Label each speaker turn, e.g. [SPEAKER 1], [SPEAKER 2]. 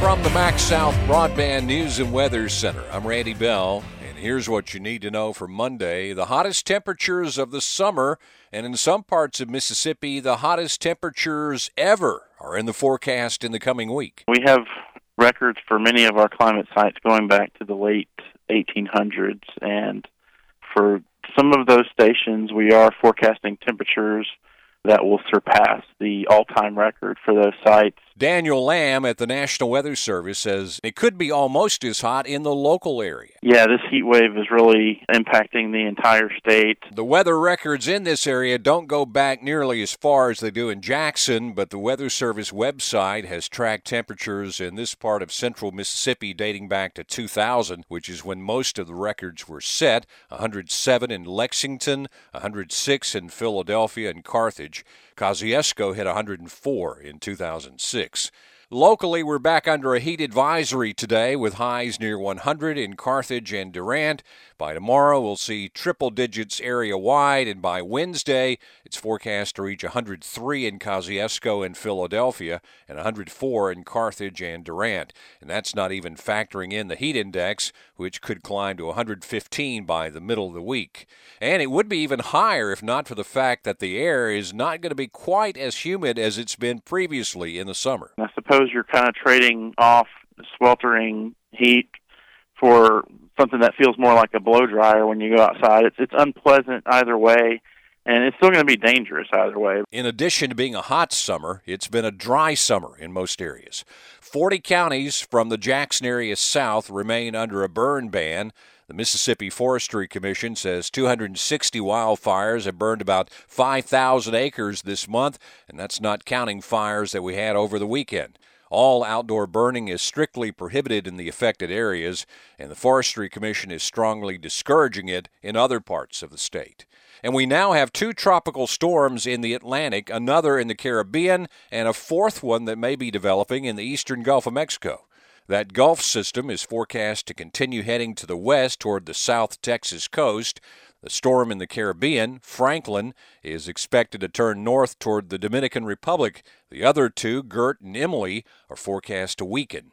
[SPEAKER 1] From the MaxxSouth Broadband News and Weather Center, I'm Randy Bell, and here's what you need to know for Monday. The hottest temperatures of the summer, and in some parts of Mississippi, the hottest temperatures ever are in the forecast in the coming week.
[SPEAKER 2] We have records for many of our climate sites going back to the late 1800s, and for some of those stations, we are forecasting temperatures that will surpass the all time record for those sites.
[SPEAKER 1] Daniel Lamb at the National Weather Service says it could be almost as hot in the local area.
[SPEAKER 2] Yeah, this heat wave is really impacting the entire state.
[SPEAKER 1] The weather records in this area don't go back nearly as far as they do in Jackson, but the Weather Service website has tracked temperatures in this part of central Mississippi dating back to 2000, which is when most of the records were set 107 in Lexington, 106 in Philadelphia and Carthage. Kosciusko hit 104 in 2006. Locally, we're back under a heat advisory today with highs near 100 in Carthage and Durant. By tomorrow, we'll see triple digits area wide, and by Wednesday, it's forecast to reach 103 in Kosciusko and Philadelphia and 104 in Carthage and Durant. And that's not even factoring in the heat index, which could climb to 115 by the middle of the week. And it would be even higher if not for the fact that the air is not going to be quite as humid as it's been previously in the summer.
[SPEAKER 2] I suppose you're kind of trading off sweltering heat for something that feels more like a blow dryer when you go outside. It's it's unpleasant either way, and it's still going to be dangerous either way.
[SPEAKER 1] In addition to being a hot summer, it's been a dry summer in most areas. 40 counties from the Jackson area south remain under a burn ban. The Mississippi Forestry Commission says 260 wildfires have burned about 5,000 acres this month, and that's not counting fires that we had over the weekend. All outdoor burning is strictly prohibited in the affected areas, and the Forestry Commission is strongly discouraging it in other parts of the state. And we now have two tropical storms in the Atlantic, another in the Caribbean, and a fourth one that may be developing in the eastern Gulf of Mexico. That Gulf system is forecast to continue heading to the west toward the South Texas coast. The storm in the Caribbean, Franklin, is expected to turn north toward the Dominican Republic. The other two, Gert and Emily, are forecast to weaken.